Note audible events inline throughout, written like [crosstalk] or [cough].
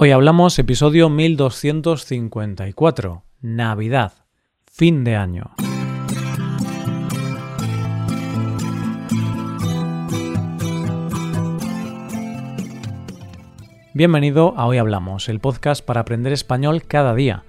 Hoy hablamos episodio 1254, Navidad, fin de año. Bienvenido a Hoy Hablamos, el podcast para aprender español cada día.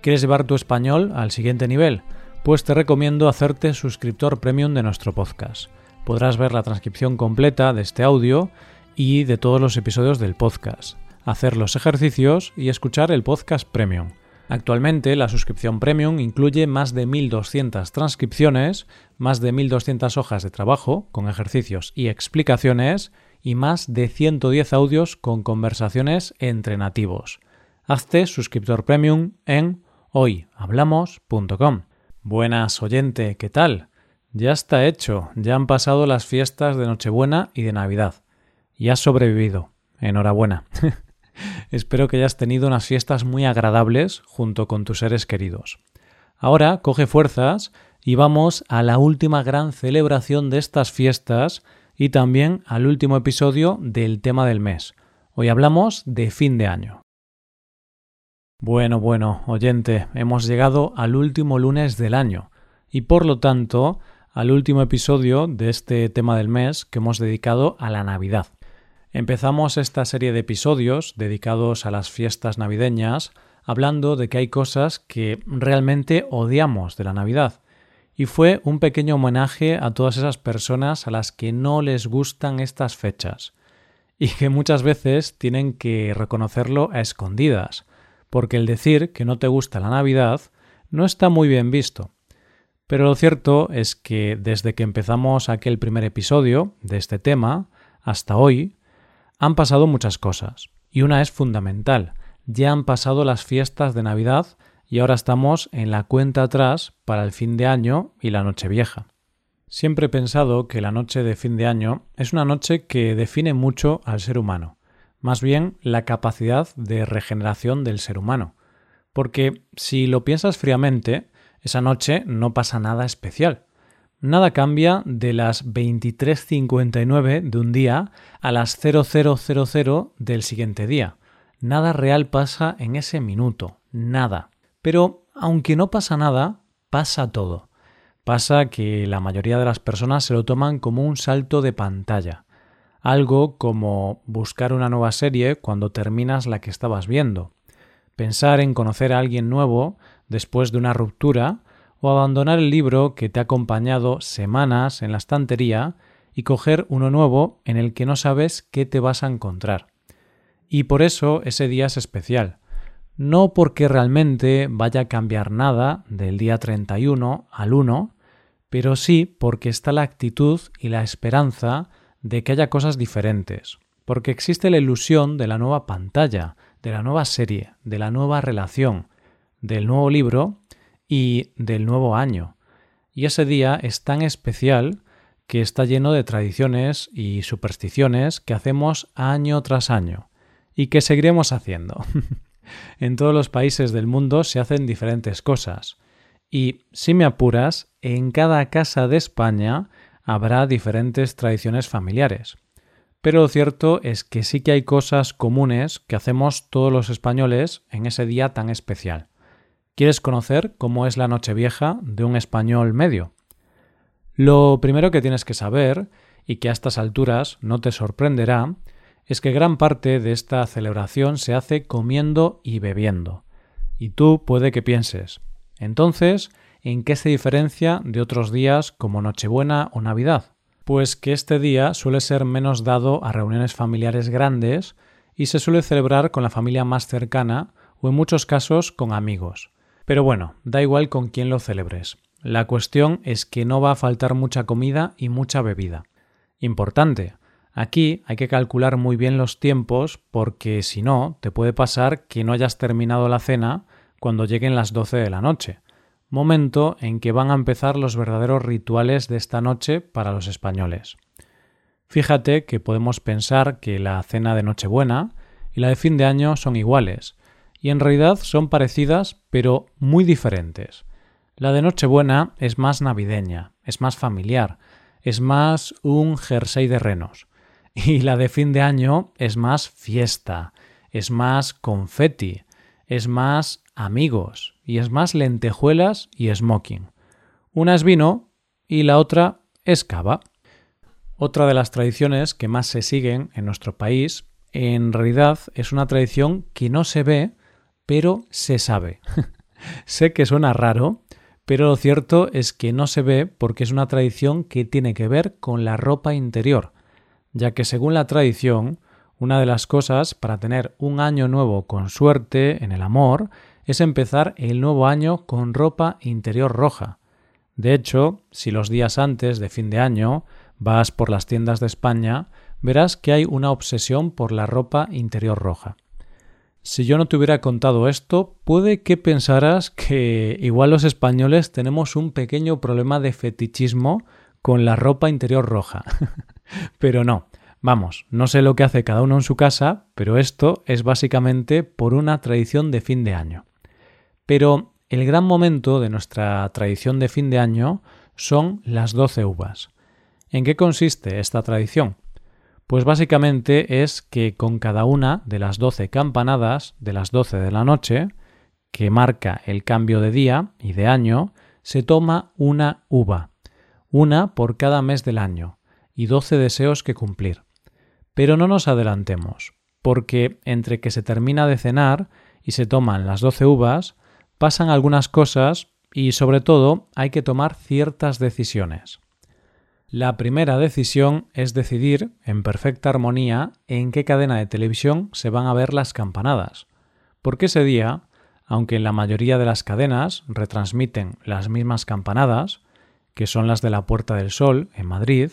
¿Quieres llevar tu español al siguiente nivel? Pues te recomiendo hacerte suscriptor premium de nuestro podcast. Podrás ver la transcripción completa de este audio y de todos los episodios del podcast hacer los ejercicios y escuchar el podcast Premium. Actualmente la suscripción Premium incluye más de 1.200 transcripciones, más de 1.200 hojas de trabajo con ejercicios y explicaciones y más de 110 audios con conversaciones entre nativos. Hazte suscriptor Premium en hoyhablamos.com. Buenas oyente, ¿qué tal? Ya está hecho, ya han pasado las fiestas de Nochebuena y de Navidad. Y has sobrevivido. Enhorabuena. [laughs] Espero que hayas tenido unas fiestas muy agradables junto con tus seres queridos. Ahora coge fuerzas y vamos a la última gran celebración de estas fiestas y también al último episodio del tema del mes. Hoy hablamos de fin de año. Bueno, bueno, oyente, hemos llegado al último lunes del año y por lo tanto al último episodio de este tema del mes que hemos dedicado a la Navidad. Empezamos esta serie de episodios dedicados a las fiestas navideñas hablando de que hay cosas que realmente odiamos de la Navidad. Y fue un pequeño homenaje a todas esas personas a las que no les gustan estas fechas. Y que muchas veces tienen que reconocerlo a escondidas, porque el decir que no te gusta la Navidad no está muy bien visto. Pero lo cierto es que desde que empezamos aquel primer episodio de este tema hasta hoy, han pasado muchas cosas, y una es fundamental. Ya han pasado las fiestas de Navidad y ahora estamos en la cuenta atrás para el fin de año y la noche vieja. Siempre he pensado que la noche de fin de año es una noche que define mucho al ser humano, más bien la capacidad de regeneración del ser humano. Porque si lo piensas fríamente, esa noche no pasa nada especial. Nada cambia de las 23.59 de un día a las 0000 del siguiente día. Nada real pasa en ese minuto, nada. Pero aunque no pasa nada, pasa todo. Pasa que la mayoría de las personas se lo toman como un salto de pantalla. Algo como buscar una nueva serie cuando terminas la que estabas viendo. Pensar en conocer a alguien nuevo después de una ruptura o abandonar el libro que te ha acompañado semanas en la estantería y coger uno nuevo en el que no sabes qué te vas a encontrar. Y por eso ese día es especial. No porque realmente vaya a cambiar nada del día 31 al 1, pero sí porque está la actitud y la esperanza de que haya cosas diferentes, porque existe la ilusión de la nueva pantalla, de la nueva serie, de la nueva relación, del nuevo libro y del nuevo año. Y ese día es tan especial que está lleno de tradiciones y supersticiones que hacemos año tras año y que seguiremos haciendo. [laughs] en todos los países del mundo se hacen diferentes cosas y, si me apuras, en cada casa de España habrá diferentes tradiciones familiares. Pero lo cierto es que sí que hay cosas comunes que hacemos todos los españoles en ese día tan especial. ¿Quieres conocer cómo es la Nochevieja de un español medio? Lo primero que tienes que saber, y que a estas alturas no te sorprenderá, es que gran parte de esta celebración se hace comiendo y bebiendo. Y tú puede que pienses, entonces, ¿en qué se diferencia de otros días como Nochebuena o Navidad? Pues que este día suele ser menos dado a reuniones familiares grandes y se suele celebrar con la familia más cercana o en muchos casos con amigos. Pero bueno, da igual con quién lo celebres. La cuestión es que no va a faltar mucha comida y mucha bebida. Importante, aquí hay que calcular muy bien los tiempos porque si no, te puede pasar que no hayas terminado la cena cuando lleguen las 12 de la noche, momento en que van a empezar los verdaderos rituales de esta noche para los españoles. Fíjate que podemos pensar que la cena de Nochebuena y la de fin de año son iguales, y en realidad son parecidas pero muy diferentes. La de Nochebuena es más navideña, es más familiar, es más un jersey de renos. Y la de fin de año es más fiesta, es más confeti, es más amigos y es más lentejuelas y smoking. Una es vino y la otra es cava. Otra de las tradiciones que más se siguen en nuestro país en realidad es una tradición que no se ve, pero se sabe. [laughs] sé que suena raro, pero lo cierto es que no se ve porque es una tradición que tiene que ver con la ropa interior, ya que según la tradición, una de las cosas para tener un año nuevo con suerte en el amor es empezar el nuevo año con ropa interior roja. De hecho, si los días antes de fin de año vas por las tiendas de España, verás que hay una obsesión por la ropa interior roja. Si yo no te hubiera contado esto, puede que pensaras que igual los españoles tenemos un pequeño problema de fetichismo con la ropa interior roja. [laughs] pero no. Vamos, no sé lo que hace cada uno en su casa, pero esto es básicamente por una tradición de fin de año. Pero el gran momento de nuestra tradición de fin de año son las doce uvas. ¿En qué consiste esta tradición? Pues básicamente es que con cada una de las doce campanadas de las doce de la noche, que marca el cambio de día y de año, se toma una uva, una por cada mes del año, y doce deseos que cumplir. Pero no nos adelantemos, porque entre que se termina de cenar y se toman las doce uvas, pasan algunas cosas y sobre todo hay que tomar ciertas decisiones. La primera decisión es decidir, en perfecta armonía, en qué cadena de televisión se van a ver las campanadas, porque ese día, aunque en la mayoría de las cadenas retransmiten las mismas campanadas, que son las de la Puerta del Sol, en Madrid,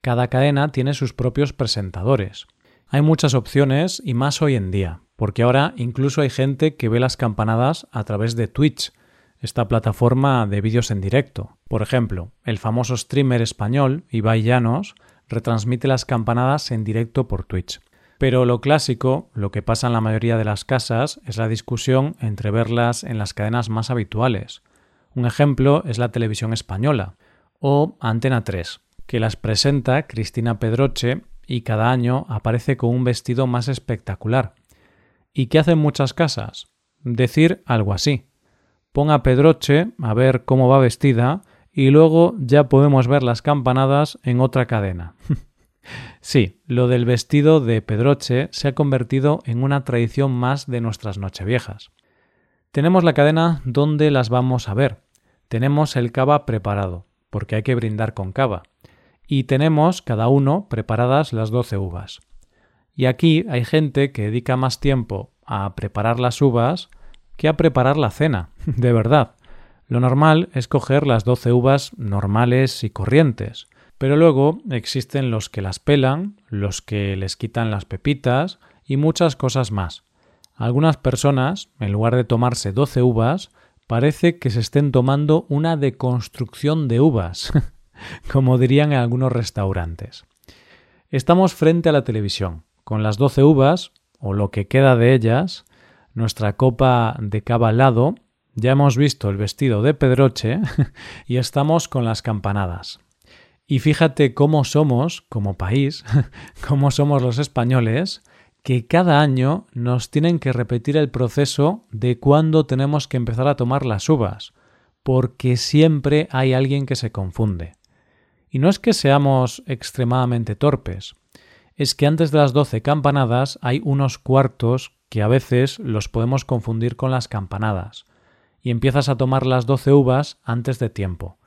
cada cadena tiene sus propios presentadores. Hay muchas opciones y más hoy en día, porque ahora incluso hay gente que ve las campanadas a través de Twitch, esta plataforma de vídeos en directo. Por ejemplo, el famoso streamer español Ibai Llanos retransmite las campanadas en directo por Twitch. Pero lo clásico, lo que pasa en la mayoría de las casas, es la discusión entre verlas en las cadenas más habituales. Un ejemplo es la televisión española o Antena 3, que las presenta Cristina Pedroche y cada año aparece con un vestido más espectacular. ¿Y qué hacen muchas casas? Decir algo así. Ponga Pedroche a ver cómo va vestida y luego ya podemos ver las campanadas en otra cadena. [laughs] sí, lo del vestido de Pedroche se ha convertido en una tradición más de nuestras nocheviejas. Tenemos la cadena donde las vamos a ver. Tenemos el cava preparado, porque hay que brindar con cava. Y tenemos cada uno preparadas las doce uvas. Y aquí hay gente que dedica más tiempo a preparar las uvas que a preparar la cena, [laughs] de verdad. Lo normal es coger las doce uvas normales y corrientes, pero luego existen los que las pelan, los que les quitan las pepitas y muchas cosas más. Algunas personas, en lugar de tomarse doce uvas, parece que se estén tomando una deconstrucción de uvas, [laughs] como dirían en algunos restaurantes. Estamos frente a la televisión, con las doce uvas, o lo que queda de ellas, nuestra copa de cava al lado, ya hemos visto el vestido de Pedroche [laughs] y estamos con las campanadas. Y fíjate cómo somos, como país, [laughs] cómo somos los españoles, que cada año nos tienen que repetir el proceso de cuándo tenemos que empezar a tomar las uvas, porque siempre hay alguien que se confunde. Y no es que seamos extremadamente torpes, es que antes de las doce campanadas hay unos cuartos que a veces los podemos confundir con las campanadas, y empiezas a tomar las doce uvas antes de tiempo.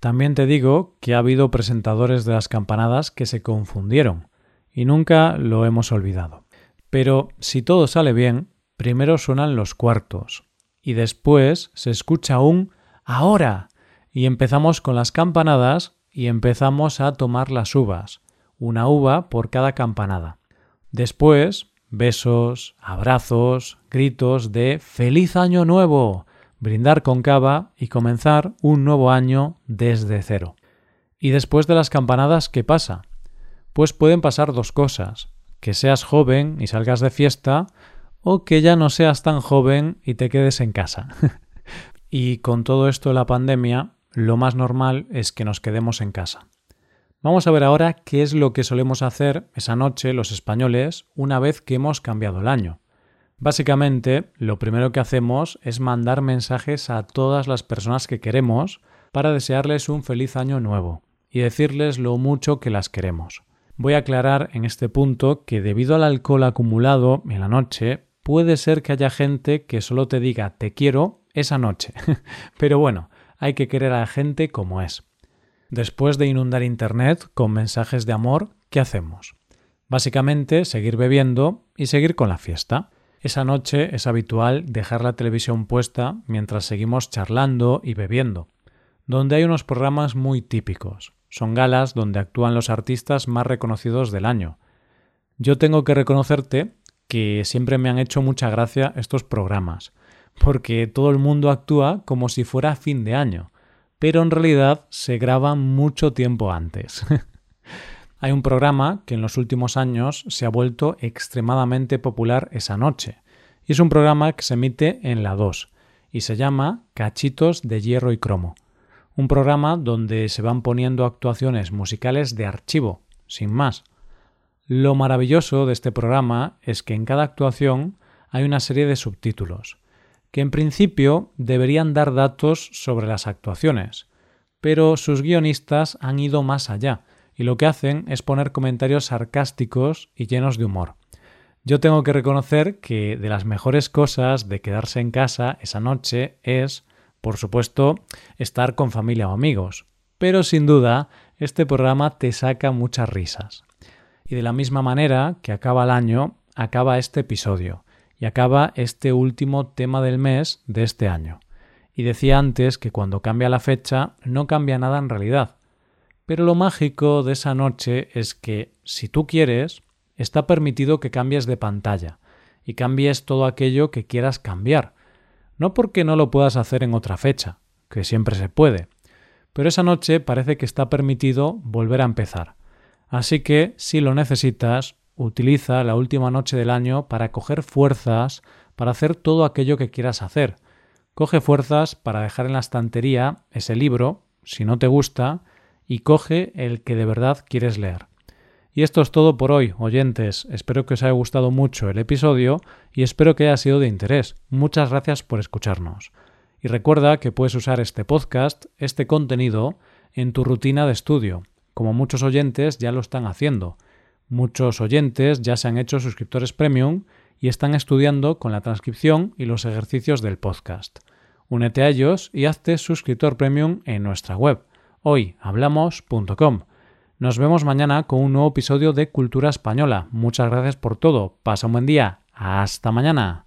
También te digo que ha habido presentadores de las campanadas que se confundieron, y nunca lo hemos olvidado. Pero si todo sale bien, primero suenan los cuartos, y después se escucha un ahora, y empezamos con las campanadas y empezamos a tomar las uvas, una uva por cada campanada. Después besos, abrazos, gritos de ¡Feliz año nuevo! brindar con cava y comenzar un nuevo año desde cero. ¿Y después de las campanadas qué pasa? Pues pueden pasar dos cosas, que seas joven y salgas de fiesta, o que ya no seas tan joven y te quedes en casa. [laughs] y con todo esto de la pandemia, lo más normal es que nos quedemos en casa. Vamos a ver ahora qué es lo que solemos hacer esa noche los españoles una vez que hemos cambiado el año. Básicamente, lo primero que hacemos es mandar mensajes a todas las personas que queremos para desearles un feliz año nuevo y decirles lo mucho que las queremos. Voy a aclarar en este punto que debido al alcohol acumulado en la noche, puede ser que haya gente que solo te diga te quiero esa noche. [laughs] Pero bueno, hay que querer a la gente como es. Después de inundar Internet con mensajes de amor, ¿qué hacemos? Básicamente seguir bebiendo y seguir con la fiesta. Esa noche es habitual dejar la televisión puesta mientras seguimos charlando y bebiendo, donde hay unos programas muy típicos. Son galas donde actúan los artistas más reconocidos del año. Yo tengo que reconocerte que siempre me han hecho mucha gracia estos programas, porque todo el mundo actúa como si fuera fin de año, pero en realidad se graba mucho tiempo antes. [laughs] Hay un programa que en los últimos años se ha vuelto extremadamente popular esa noche, y es un programa que se emite en la 2, y se llama Cachitos de Hierro y Cromo un programa donde se van poniendo actuaciones musicales de archivo, sin más. Lo maravilloso de este programa es que en cada actuación hay una serie de subtítulos, que en principio deberían dar datos sobre las actuaciones, pero sus guionistas han ido más allá y lo que hacen es poner comentarios sarcásticos y llenos de humor. Yo tengo que reconocer que de las mejores cosas de quedarse en casa esa noche es por supuesto, estar con familia o amigos. Pero sin duda, este programa te saca muchas risas. Y de la misma manera que acaba el año, acaba este episodio y acaba este último tema del mes de este año. Y decía antes que cuando cambia la fecha no cambia nada en realidad. Pero lo mágico de esa noche es que, si tú quieres, está permitido que cambies de pantalla y cambies todo aquello que quieras cambiar, no porque no lo puedas hacer en otra fecha, que siempre se puede, pero esa noche parece que está permitido volver a empezar. Así que, si lo necesitas, utiliza la última noche del año para coger fuerzas para hacer todo aquello que quieras hacer. Coge fuerzas para dejar en la estantería ese libro, si no te gusta, y coge el que de verdad quieres leer. Y esto es todo por hoy, oyentes. Espero que os haya gustado mucho el episodio y espero que haya sido de interés. Muchas gracias por escucharnos. Y recuerda que puedes usar este podcast, este contenido, en tu rutina de estudio, como muchos oyentes ya lo están haciendo. Muchos oyentes ya se han hecho suscriptores premium y están estudiando con la transcripción y los ejercicios del podcast. Únete a ellos y hazte suscriptor premium en nuestra web hoyhablamos.com. Nos vemos mañana con un nuevo episodio de Cultura Española. Muchas gracias por todo. Pasa un buen día. Hasta mañana.